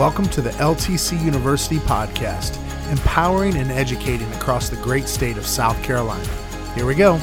Welcome to the LTC University podcast, empowering and educating across the great state of South Carolina. Here we go.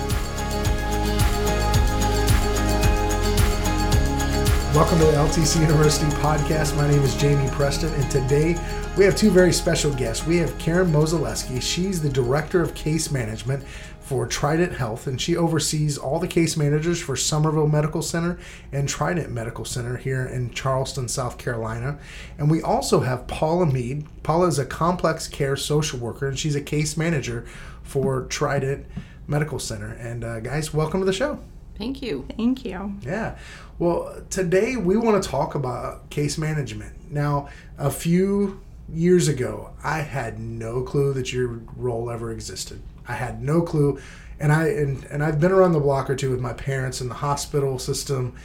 Welcome to the LTC University podcast. My name is Jamie Preston, and today we have two very special guests. We have Karen Mozeleski. She's the Director of Case Management for Trident Health, and she oversees all the case managers for Summerville Medical Center and Trident Medical Center here in Charleston, South Carolina. And we also have Paula Meade. Paula is a complex care social worker, and she's a case manager for Trident Medical Center. And uh, guys, welcome to the show. Thank you. Thank you. Yeah. Well, today we want to talk about case management. Now, a few years ago, I had no clue that your role ever existed. I had no clue, and I and, and I've been around the block or two with my parents in the hospital system.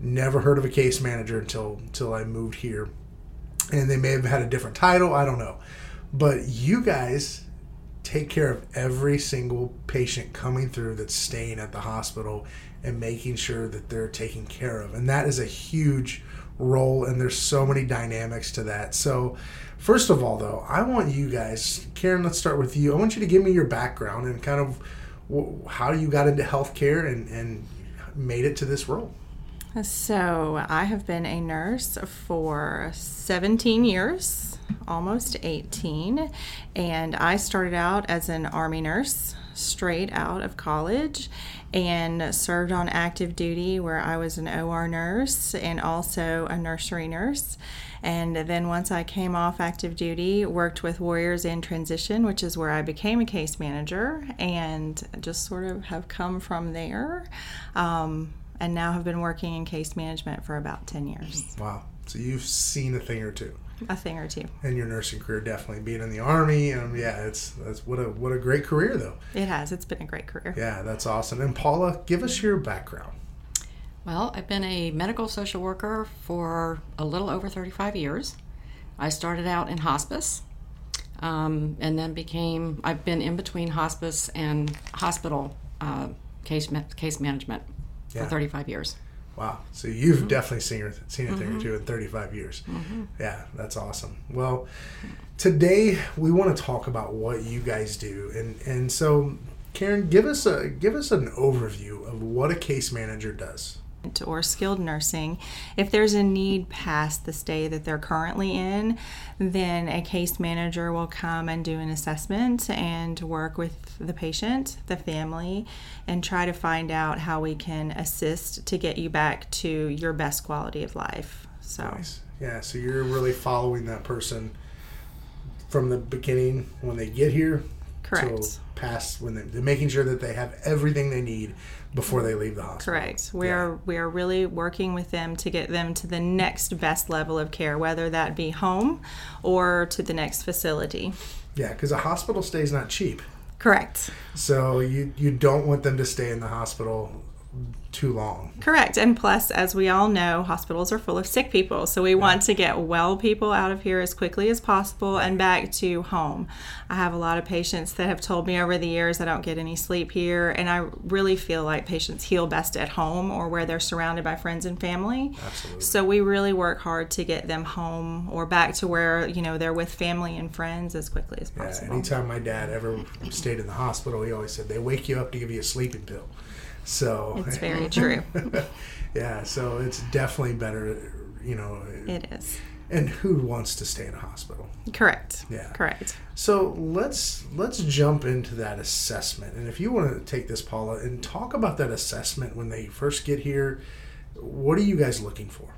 Never heard of a case manager until until I moved here, and they may have had a different title. I don't know, but you guys take care of every single patient coming through that's staying at the hospital and making sure that they're taken care of. And that is a huge role, and there's so many dynamics to that. So, first of all, though, I want you guys, Karen, let's start with you. I want you to give me your background and kind of how you got into healthcare and, and made it to this role. So, I have been a nurse for 17 years, almost 18, and I started out as an Army nurse straight out of college and served on active duty where I was an OR nurse and also a nursery nurse. And then once I came off active duty, worked with Warriors in Transition, which is where I became a case manager, and just sort of have come from there. Um, and now have been working in case management for about 10 years. Wow. So you've seen a thing or two a thing or two. And your nursing career definitely being in the army. Um, yeah, it's that's what a what a great career though. It has. It's been a great career. Yeah, that's awesome. And Paula, give us your background. Well, I've been a medical social worker for a little over 35 years. I started out in hospice um, and then became, I've been in between hospice and hospital uh, case, case management yeah. for 35 years. Wow. So you've mm-hmm. definitely seen seen a thing mm-hmm. or two in 35 years. Mm-hmm. Yeah, that's awesome. Well, today we want to talk about what you guys do, and and so Karen, give us a give us an overview of what a case manager does or skilled nursing, if there's a need past the stay that they're currently in, then a case manager will come and do an assessment and work with the patient, the family, and try to find out how we can assist to get you back to your best quality of life. So, nice. yeah, so you're really following that person from the beginning when they get here Correct. past when they, are making sure that they have everything they need before they leave the hospital. Correct. We yeah. are we are really working with them to get them to the next best level of care, whether that be home or to the next facility. Yeah, because a hospital stay is not cheap. Correct. So you you don't want them to stay in the hospital too long. Correct. And plus, as we all know, hospitals are full of sick people. So we yeah. want to get well people out of here as quickly as possible and back to home. I have a lot of patients that have told me over the years I don't get any sleep here. And I really feel like patients heal best at home or where they're surrounded by friends and family. Absolutely. So we really work hard to get them home or back to where, you know, they're with family and friends as quickly as possible. Yeah, anytime my dad ever stayed in the hospital, he always said they wake you up to give you a sleeping pill. So it's very true. yeah, so it's definitely better, you know. It is. And who wants to stay in a hospital? Correct. Yeah. Correct. So let's let's jump into that assessment. And if you want to take this, Paula, and talk about that assessment when they first get here, what are you guys looking for?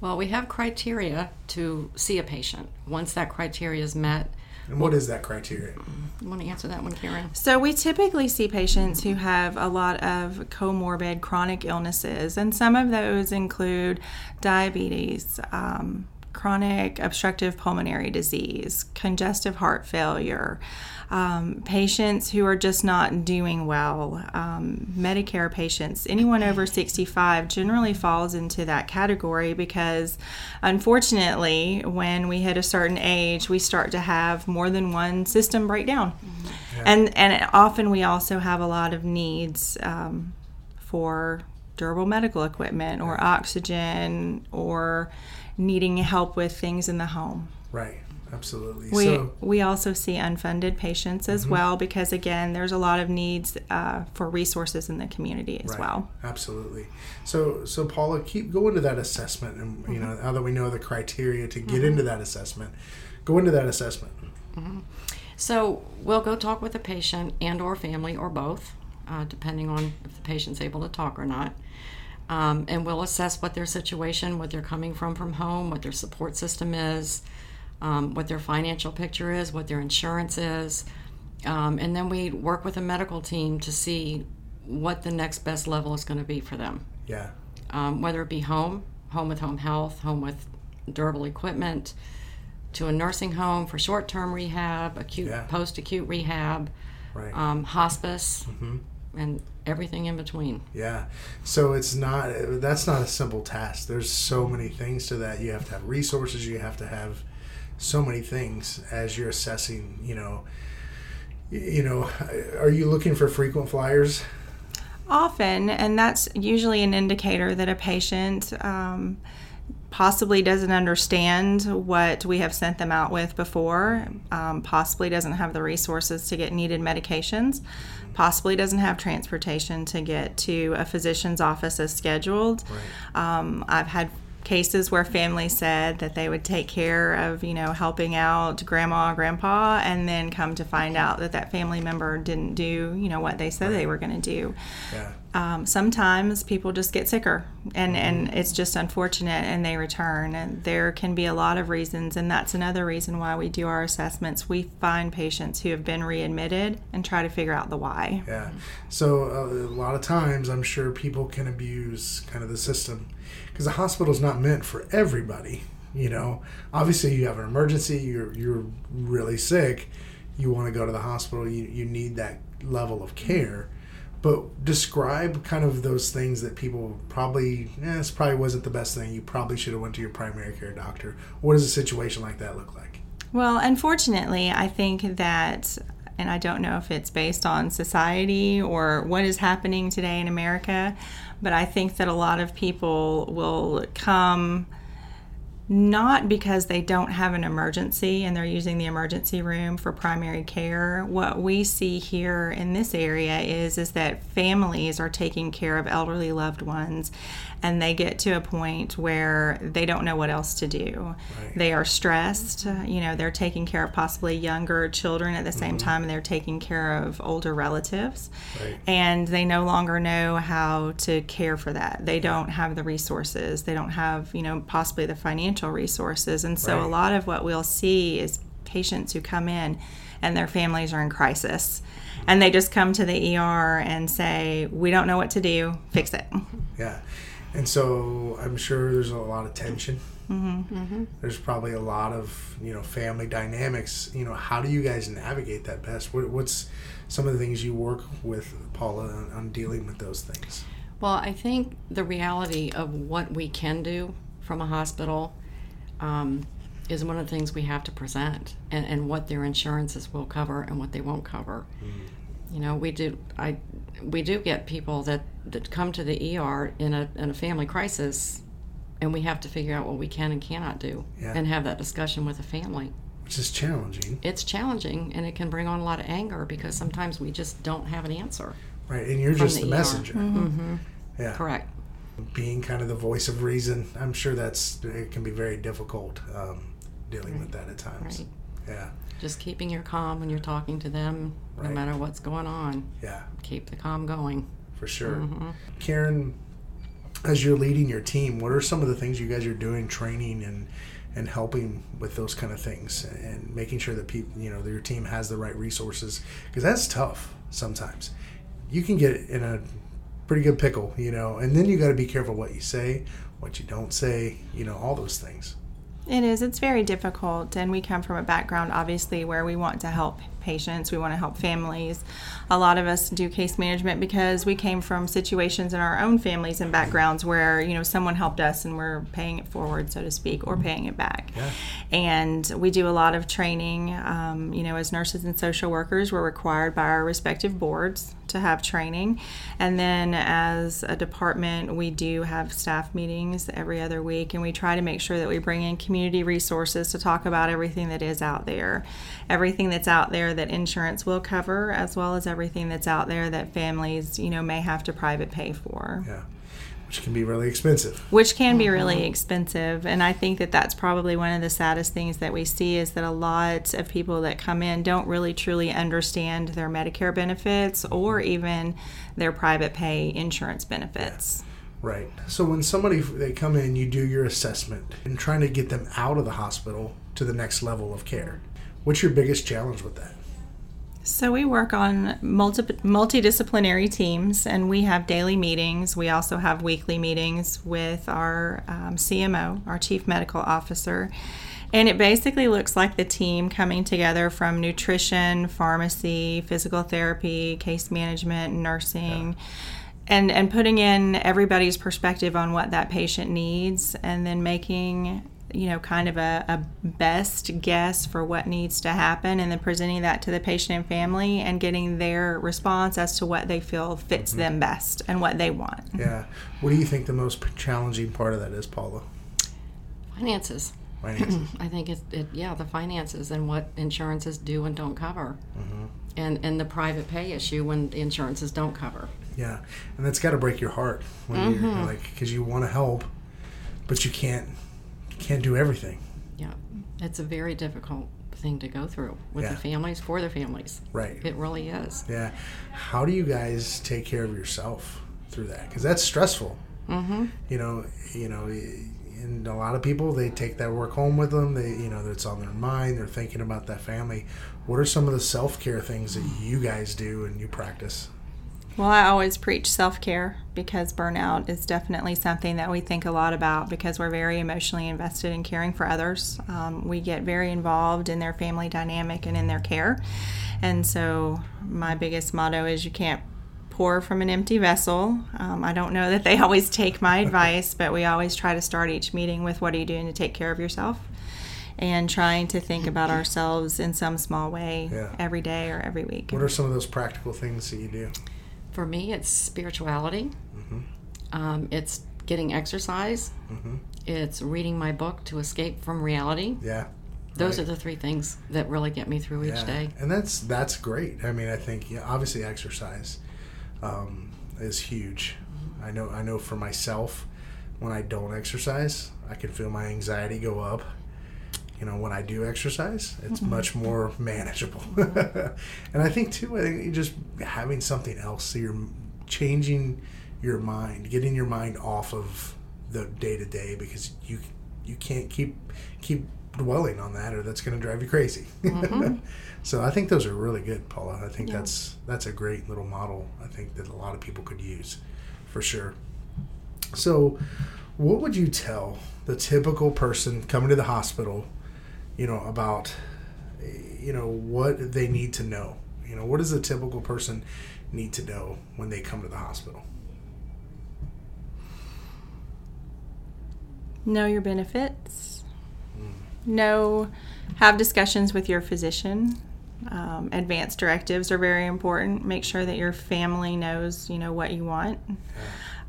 Well, we have criteria to see a patient. Once that criteria is met, and what is that criteria? You want to answer that one, Karen? So, we typically see patients who have a lot of comorbid chronic illnesses, and some of those include diabetes, um, chronic obstructive pulmonary disease, congestive heart failure, um, patients who are just not doing well, um, Medicare patients, anyone over 65 generally falls into that category because unfortunately, when we hit a certain age, we start to have more than one system breakdown. Yeah. And, and often we also have a lot of needs um, for durable medical equipment or oxygen or needing help with things in the home. Right. Absolutely. We, so Mm-hmm. we also see unfunded patients as well because, again, there's a lot of needs uh, for resources in the community as Right. well. Absolutely. So, so Paula, keep go into that assessment, and you Mm-hmm. know, now that we know the criteria to get into that assessment, go into that assessment. So we'll go talk with the patient and or family or both, uh, depending on if the patient's able to talk or not. Um, and we'll assess what their situation, what they're coming from from home, what their support system is, um, what their financial picture is, what their insurance is. Um, and then we work with a medical team to see what the next best level is going to be for them. Yeah. Um, whether it be home, home with home health, home with durable equipment, to a nursing home for short term rehab, acute, Yeah. post acute rehab, Right. um, hospice, and everything in between. Yeah. So it's not that's not a simple task. There's so many things to that. You have to have resources, you have to have so many things as you're assessing, you know, you know, are you looking for frequent flyers? Often, and that's usually an indicator that a patient um, possibly doesn't understand what we have sent them out with before, um, possibly doesn't have the resources to get needed medications, possibly doesn't have transportation to get to a physician's office as scheduled. Um, I've had cases where families said that they would take care of, you know, helping out grandma, grandpa, and then come to find out that that family member didn't do, you know, what they said they were going to do. Yeah. Um, sometimes people just get sicker, and, and it's just unfortunate, and they return. And there can be a lot of reasons, and that's another reason why we do our assessments. We find patients who have been readmitted and try to figure out the why. Yeah. So uh, a lot of times, I'm sure people can abuse kind of the system because the hospital is not meant for everybody. You know, obviously, you have an emergency. You're you're really sick. You want to go to the hospital. You you need that level of care. But describe kind of those things that people probably, eh, this probably wasn't the best thing. You probably should have went to your primary care doctor. What does a situation like that look like? Well, unfortunately, I think that, and I don't know if it's based on society or what is happening today in America, but I think that a lot of people will come not because they don't have an emergency and they're using the emergency room for primary care. What we see here in this area is is that families are taking care of elderly loved ones and they get to a point where they don't know what else to do. Right. They are stressed, you know, they're taking care of possibly younger children at the same mm-hmm. time and they're taking care of older relatives Right. and they no longer know how to care for that. They don't have the resources. They don't have, you know, possibly the financial resources. And so a lot of what we'll see is patients who come in and their families are in crisis. And they just come to the ER and say, "We don't know what to do. Fix it." Yeah. And so I'm sure there's a lot of tension. Mm-hmm. There's probably a lot of you know family dynamics. You know, how do you guys navigate that best? What, what's some of the things you work with Paula on, on dealing with those things? Well, I think the reality of what we can do from a hospital um, is one of the things we have to present, and, and what their insurances will cover and what they won't cover. You know, we do. I we do get people that that come to the ER in a in a family crisis, and we have to figure out what we can and cannot do, Yeah. and have that discussion with the family. Which is challenging, It's challenging, and it can bring on a lot of anger because sometimes we just don't have an answer. right? And you're just the, the ER. messenger. Mm-hmm. Yeah. Correct. Being kind of the voice of reason. I'm sure that's it can be very difficult um, dealing with that at times. Right. Yeah. Just keeping your calm when you're talking to them, Right. no matter what's going on. Yeah. Keep the calm going. for sure. Mm-hmm. Karen, as you're leading your team, what are some of the things you guys are doing, training and and helping with those kind of things, and making sure that people, you know, that your team has the right resources? Because that's tough sometimes. You can get in a pretty good pickle, you know, and then you got to be careful what you say, what you don't say, you know, all those things. It is. It's very difficult. And we come from a background, obviously, where we want to help patients, we want to help families. A lot of us do case management because we came from situations in our own families and backgrounds where, you know, someone helped us and we're paying it forward, so to speak, or paying it back. Yeah. And we do a lot of training. Um, you know, as nurses and social workers, we're required by our respective boards to have training. And then as a department, we do have staff meetings every other week, and we try to make sure that we bring in community resources to talk about everything that is out there. Everything that's out there that insurance will cover, as well as everything that's out there that families, you know, may have to private pay for. Yeah. Which can be really expensive. Which can be really mm-hmm. expensive. And I think that that's probably one of the saddest things that we see is that a lot of people that come in don't really truly understand their Medicare benefits or mm-hmm. even their private pay insurance benefits. Right. So when somebody they come in, you do your assessment and trying to get them out of the hospital to the next level of care. What's your biggest challenge with that? So we work on multi- multidisciplinary teams, and we have daily meetings. We also have weekly meetings with our um, CMO, our Chief Medical Officer. And it basically looks like the team coming together from nutrition, pharmacy, physical therapy, case management, nursing, and, and putting in everybody's perspective on what that patient needs, and then making you know, kind of a, a best guess for what needs to happen, and then presenting that to the patient and family and getting their response as to what they feel fits Mm-hmm. them best and what they want. Yeah. What do you think the most challenging part of that is, Paula? Finances. Finances. I think it, it yeah the finances and what insurances do and don't cover, Mm-hmm. and and the private pay issue when the insurances don't cover. yeah. And that's got to break your heart when you're like because you want to help, but you can't you can't do everything. Yeah, it's a very difficult thing to go through with Yeah. the families for the families. Right. It really is. Yeah. How do you guys take care of yourself through that? Because that's stressful. Mm-hmm. You know. You know. And a lot of people they take that work home with them. They you know it's on their mind. They're thinking about that family. What are some of the self care things that you guys do and you practice? Well, I always preach self care because burnout is definitely something that we think a lot about because we're very emotionally invested in caring for others. Um, we get very involved in their family dynamic and in their care. And so, my biggest motto is you can't pour from an empty vessel. Um, I don't know that they always take my advice, but we always try to start each meeting with what are you doing to take care of yourself? And trying to think about ourselves in some small way Yeah. every day or every week. What are some of those practical things that you do? For me, it's spirituality. Mm-hmm. Um, it's getting exercise. Mhm. It's reading my book to escape from reality. Yeah. Those Right. are the three things that really get me through each day. And that's that's great. I mean, I think yeah, obviously exercise um, is huge. I know I know for myself, when I don't exercise, I can feel my anxiety go up. You know, when I do exercise, it's mm-hmm. much more manageable. and I think too, I think just having something else, so you're changing your mind, getting your mind off of the day to day because you you can't keep keep dwelling on that or that's going to drive you crazy. Mm-hmm. so I think those are really good, Paula. I think Yeah. that's that's a great little model. I think that a lot of people could use for sure. So, what would you tell the typical person coming to the hospital, you know, about you know what they need to know? You know, what does a typical person need to know when they come to the hospital? know your benefits. Know have discussions with your physician. Um, advanced directives are very important. Make sure that your family knows you know what you want.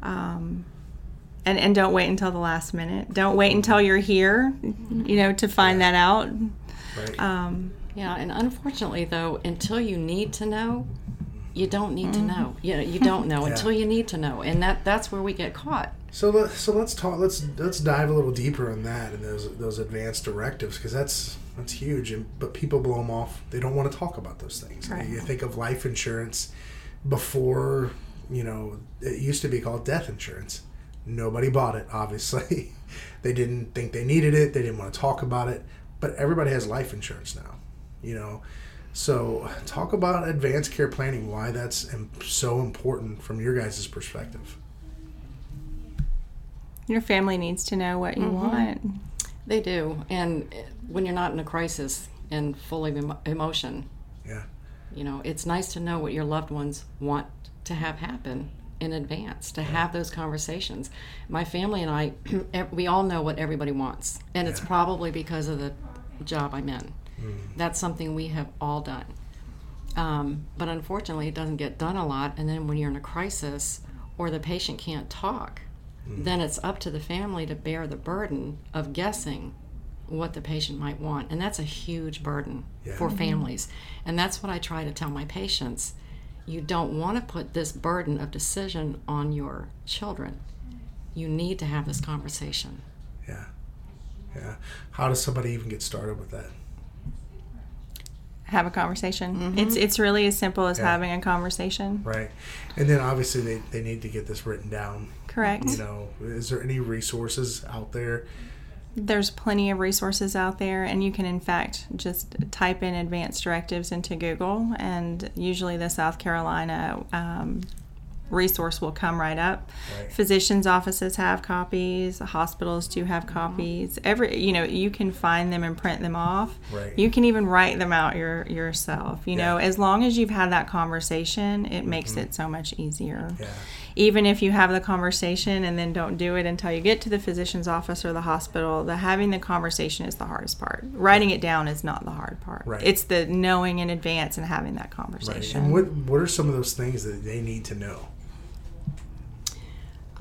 Um, and, and don't wait until the last minute don't wait until you're here you know to find that out Right. um, Yeah, and unfortunately, though, until you need to know, you don't need to know. You know, you don't know Yeah. until you need to know, and that that's where we get caught. So let, so let's talk. Let's let's dive a little deeper on that and those those advanced directives because that's that's huge. And but people blow them off. They don't want to talk about those things. Right. You think of life insurance before you know it used to be called death insurance. Nobody bought it. Obviously, they didn't think they needed it. They didn't want to talk about it. But everybody has life insurance now. You know. So, talk about advanced care planning. Why that's so important from your guys' perspective. your family needs to know what you want They do, and uh, when you're not in a crisis and full of emo- emotion, Yeah. you know, it's nice to know what your loved ones want to have happen in advance, to have those conversations. My family and I, we all know what everybody wants, and it's probably because of the job I'm in. Mm. That's something we have all done. Um, but unfortunately, it doesn't get done a lot. And then when you're in a crisis or the patient can't talk, then it's up to the family to bear the burden of guessing what the patient might want. And that's a huge burden Yeah. for families. And that's what I try to tell my patients. You don't want to put this burden of decision on your children. You need to have this conversation. Yeah. Yeah. How does somebody even get started with that? Have a conversation. Mm-hmm. It's it's really as simple as Yeah. having a conversation. Right. And then obviously they, they need to get this written down. Correct. You know, is there any resources out there? There's plenty of resources out there, and you can, in fact, just type in advanced directives into Google, and usually the South Carolina um, resource will come right up. Right. Physicians' offices have copies, hospitals do have copies. Every, you know, you can find them and print them off. Right. You can even write them out your, yourself. You know, Yeah. Mm-hmm. as long as you've had that conversation, it makes it so much easier Yeah. even if you have the conversation and then don't do it until you get to the physician's office or the hospital, the having the conversation is the hardest part. Writing it down is not the hard part. Right. It's the knowing in advance and having that Right. conversation. And what what are some of those things that they need to know?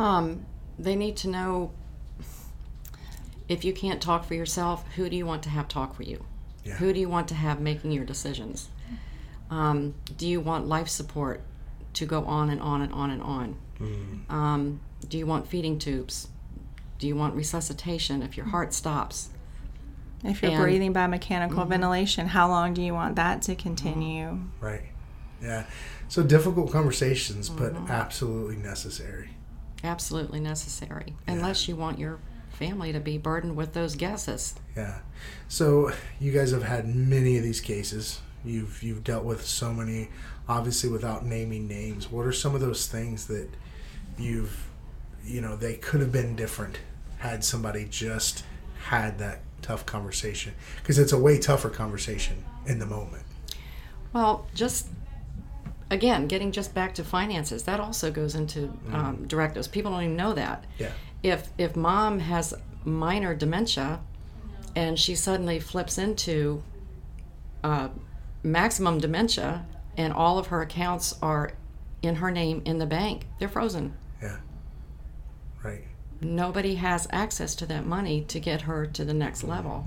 Um, they need to know if you can't talk for yourself, who do you want to have talk for you? Yeah. Who do you want to have making your decisions? Um, do you want life support to go on and on and on and on? Um, do you want feeding tubes? Do you want resuscitation if your heart stops? if you're and- breathing by mechanical ventilation, how long do you want that to continue? Right. Yeah. So difficult conversations, but Mm-hmm. absolutely necessary. Absolutely necessary, unless you want your family to be burdened with those guesses. Yeah. So you guys have had many of these cases. You've you've dealt with so many, obviously without naming names. What are some of those things that you've, you know, they could have been different had somebody just had that tough conversation? Because it's a way tougher conversation in the moment. Well, just again, getting just back to finances, that also goes into um, directives. People don't even know that. Yeah. If if mom has minor dementia, and she suddenly flips into uh, maximum dementia, and all of her accounts are in her name in the bank, they're frozen. Yeah. Right. Nobody has access to that money to get her to the next level.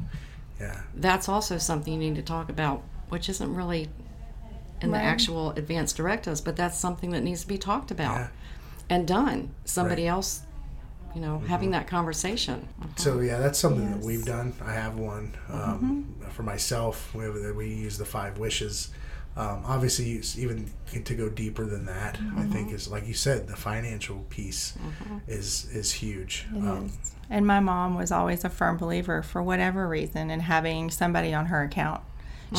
Yeah. That's also something you need to talk about, which isn't really in the actual advanced directives, but that's something that needs to be talked about Yeah. and done. Somebody Right. else, you know, having that conversation. So yeah, that's something that we've done. I have one um, for myself. We, we use the five wishes. Um, obviously, it's even to go deeper than that, I think is like you said, the financial piece is is huge. Um, And my mom was always a firm believer, for whatever reason, in having somebody on her account.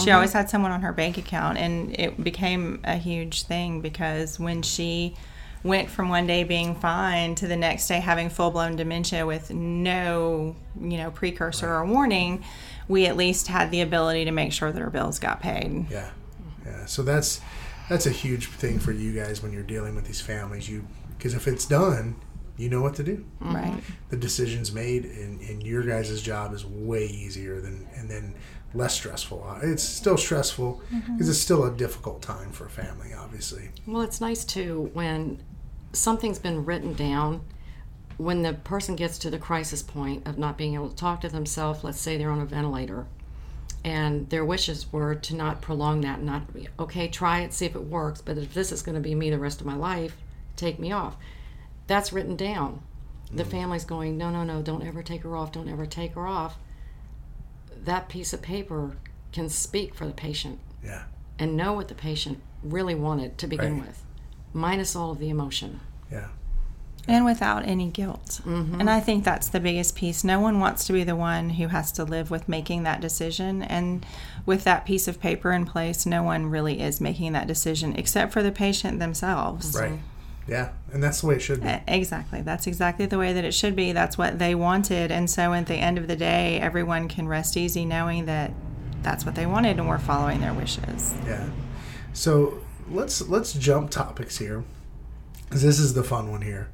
She always mm-hmm. had someone on her bank account, and it became a huge thing because when she went from one day being fine to the next day having full blown dementia with no, you know, precursor or warning, we at least had the ability to make sure that her bills got paid. Yeah, yeah. So that's that's a huge thing for you guys when you're dealing with these families. You because if it's done, you know what to do. Right. The decision's made, and, and your guys' job is way easier than and then less stressful. Uh, It's still stressful because it's still a difficult time for a family, obviously. Well, it's nice too when something's been written down. When the person gets to the crisis point of not being able to talk to themselves, let's say they're on a ventilator, and their wishes were to not prolong that, not okay, try it, see if it works. But if this is going to be me the rest of my life, take me off. That's written down. The mm. family's going, no, no, no, don't ever take her off, don't ever take her off. That piece of paper can speak for the patient Yeah, and know what the patient really wanted to begin Right. with, minus all of the emotion. yeah, and without any guilt. Mm-hmm. And I think that's the biggest piece. No one wants to be the one who has to live with making that decision. And with that piece of paper in place, no one really is making that decision except for the patient themselves. right. Mm-hmm. Yeah, and that's the way it should be. Exactly. That's exactly the way that it should be. That's what they wanted. And so at the end of the day, everyone can rest easy knowing that that's what they wanted and we're following their wishes. Yeah. So let's let's jump topics here, this is the fun one here,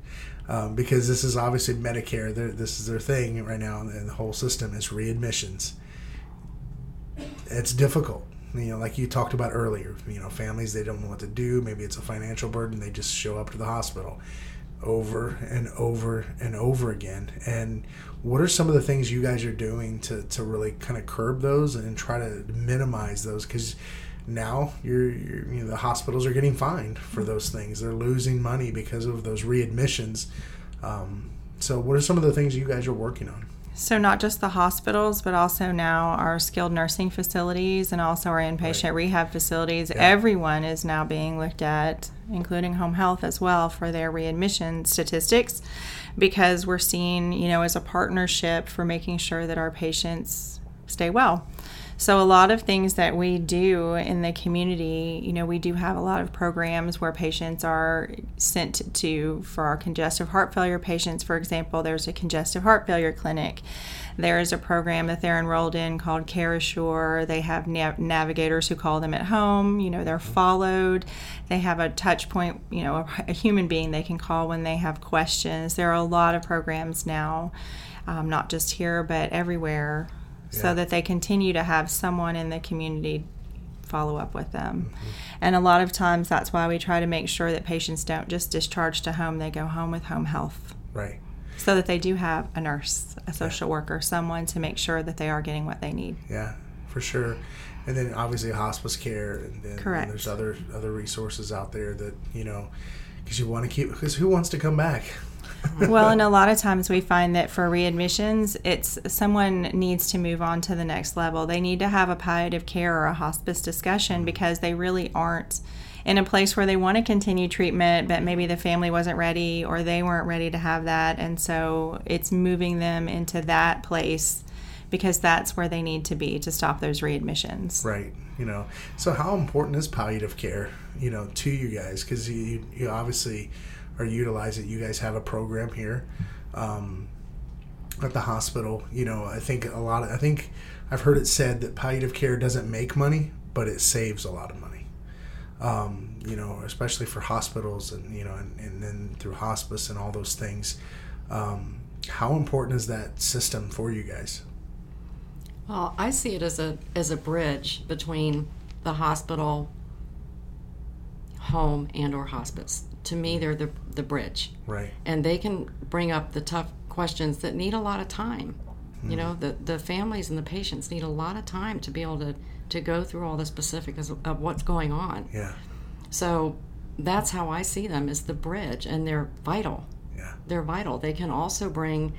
um, because this is obviously Medicare. They're, this is their thing right now, and the whole system is readmissions. It's difficult. You know, like you talked about earlier, you know, families they don't know what to do. Maybe it's a financial burden. They just show up to the hospital over and over and over again. And what are some of the things you guys are doing to, to really kind of curb those and try to minimize those? Because now you're, you're, you know the hospitals are getting fined for those things. They're losing money because of those readmissions. Um, so, what are some of the things you guys are working on? So, not just the hospitals, but also now our skilled nursing facilities and also our inpatient right. rehab facilities. Yeah. Everyone is now being looked at, including home health as well, for their readmission statistics because we're seen, you know, as a partnership for making sure that our patients stay well. So, a lot of things that we do in the community, you know, we do have a lot of programs where patients are sent to, for our congestive heart failure patients, for example, there's a congestive heart failure clinic. There is a program that they're enrolled in called Care Assure. They have nav- navigators who call them at home. You know, they're followed. They have a touch point, you know, a, a human being they can call when they have questions. There are a lot of programs now, um, not just here, but everywhere so that they continue to have someone in the community follow up with them. Mm-hmm. And a lot of times that's why we try to make sure that patients don't just discharge to home, they go home with home health. Right. So that they do have a nurse, a social yeah. worker, someone to make sure that they are getting what they need. Yeah, for sure. And then obviously hospice care, and then Correct. And there's other other resources out there that you know, because you want to keep because who wants to come back? Well, and a lot of times we find that for readmissions, it's someone needs to move on to the next level. They need to have a palliative care or a hospice discussion mm-hmm. because they really aren't in a place where they want to continue treatment, but maybe the family wasn't ready or they weren't ready to have that. And so it's moving them into that place because that's where they need to be to stop those readmissions. Right. You know, so how important is palliative care, you know, to you guys? Because you, you obviously or utilize it. You guys have a program here um, at the hospital. You know, I think a lot. Of, I think I've heard it said that palliative care doesn't make money, but it saves a lot of money. Um, you know, especially for hospitals and you know, and, and then through hospice and all those things. Um, how important is that system for you guys? Well, I see it as a as a bridge between the hospital, home, and or hospice to me they're the the bridge. Right. And they can bring up the tough questions that need a lot of time. Mm-hmm. you know the the families and the patients need a lot of time to be able to to go through all the specifics of what's going on. Yeah. So that's how i see them as the bridge and they're vital. Yeah. They're vital. They can also bring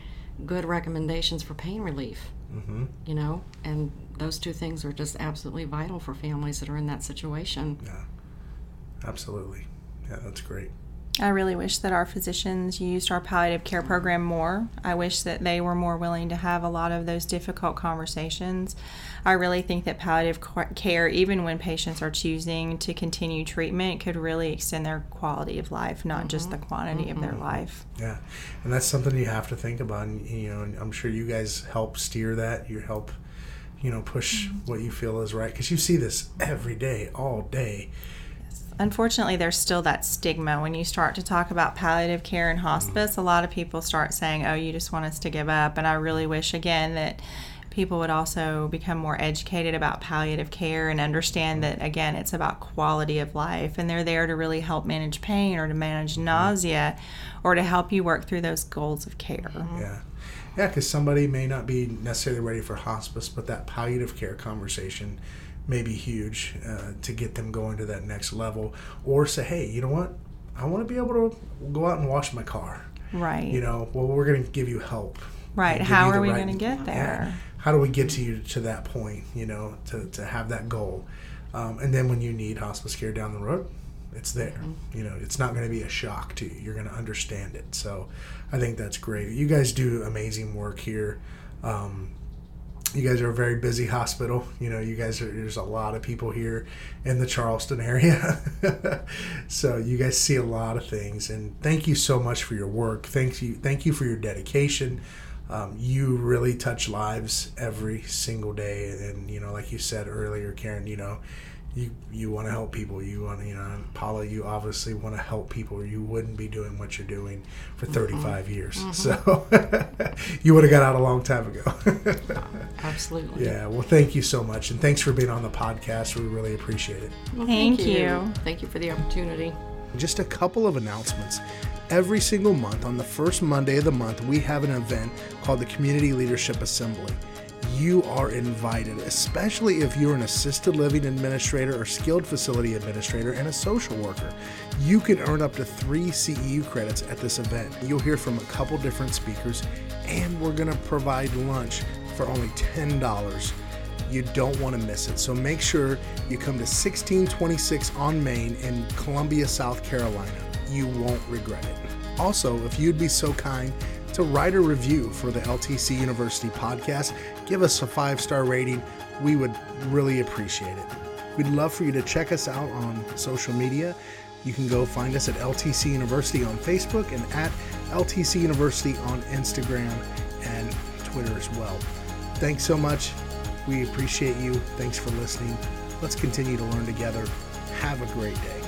good recommendations for pain relief mm-hmm. you know? And those two things are just absolutely vital for families that are in that situation. Yeah. Absolutely yeah, that's great. I really wish that our physicians used our palliative care program more. I wish that they were more willing to have a lot of those difficult conversations. I really think that palliative care, even when patients are choosing to continue treatment, could really extend their quality of life, not mm-hmm. just the quantity mm-hmm. of their mm-hmm. life. Yeah, and that's something you have to think about. And, you know, I'm sure you guys help steer that. You help, you know, push mm-hmm. what you feel is right because you see this every day, all day unfortunately there's still that stigma. When you start to talk about palliative care and hospice a lot of people start saying oh you just want us to give up. And i really wish again that people would also become more educated about palliative care and understand that again it's about quality of life. And they're there to really help manage pain or to manage mm-hmm. nausea or to help you work through those goals of care. Yeah. Yeah because somebody may not be necessarily ready for hospice but that palliative care conversation may be huge uh, to get them going to that next level or say hey you know what? I want to be able to go out and wash my car. Right. You know well we're going to give you help. Right. How are we right, going to get there? Yeah. how do we get to you to that point you know to, to have that goal? Um, and then when you need hospice care down the road it's there. Mm-hmm. you know it's not going to be a shock to you. You're going to understand it. So i think that's great. You guys do amazing work here. Um, you guys are a very busy hospital. You know, you guys are there's a lot of people here in the Charleston area, so you guys see a lot of things. And thank you so much for your work. Thank you, thank you for your dedication. Um, you really touch lives every single day, and you know, like you said earlier, Karen, you know, you you want to help people. You want to, you know, Paula, you obviously want to help people. You wouldn't be doing what you're doing for 35 years. So you would have got out a long time ago. Absolutely. yeah. Well, thank you so much, and thanks for being on the podcast. We really appreciate it. Well, Thank you. Thank you for the opportunity. Just a couple of announcements. Every single month, on the first Monday of the month, we have an event called the Community Leadership Assembly. You are invited, especially if you're an assisted living administrator or skilled facility administrator and a social worker. You can earn up to three CEU credits at this event. You'll hear from a couple different speakers, and we're going to provide lunch for only $10. You don't want to miss it. So make sure you come to 1626 on Main in Columbia, South Carolina. You won't regret it. Also, if you'd be so kind to write a review for the LTC University podcast, give us a five star rating. We would really appreciate it. We'd love for you to check us out on social media. You can go find us at LTC University on Facebook and at LTC University on Instagram and Twitter as well. Thanks so much. We appreciate you. Thanks for listening. Let's continue to learn together. Have a great day.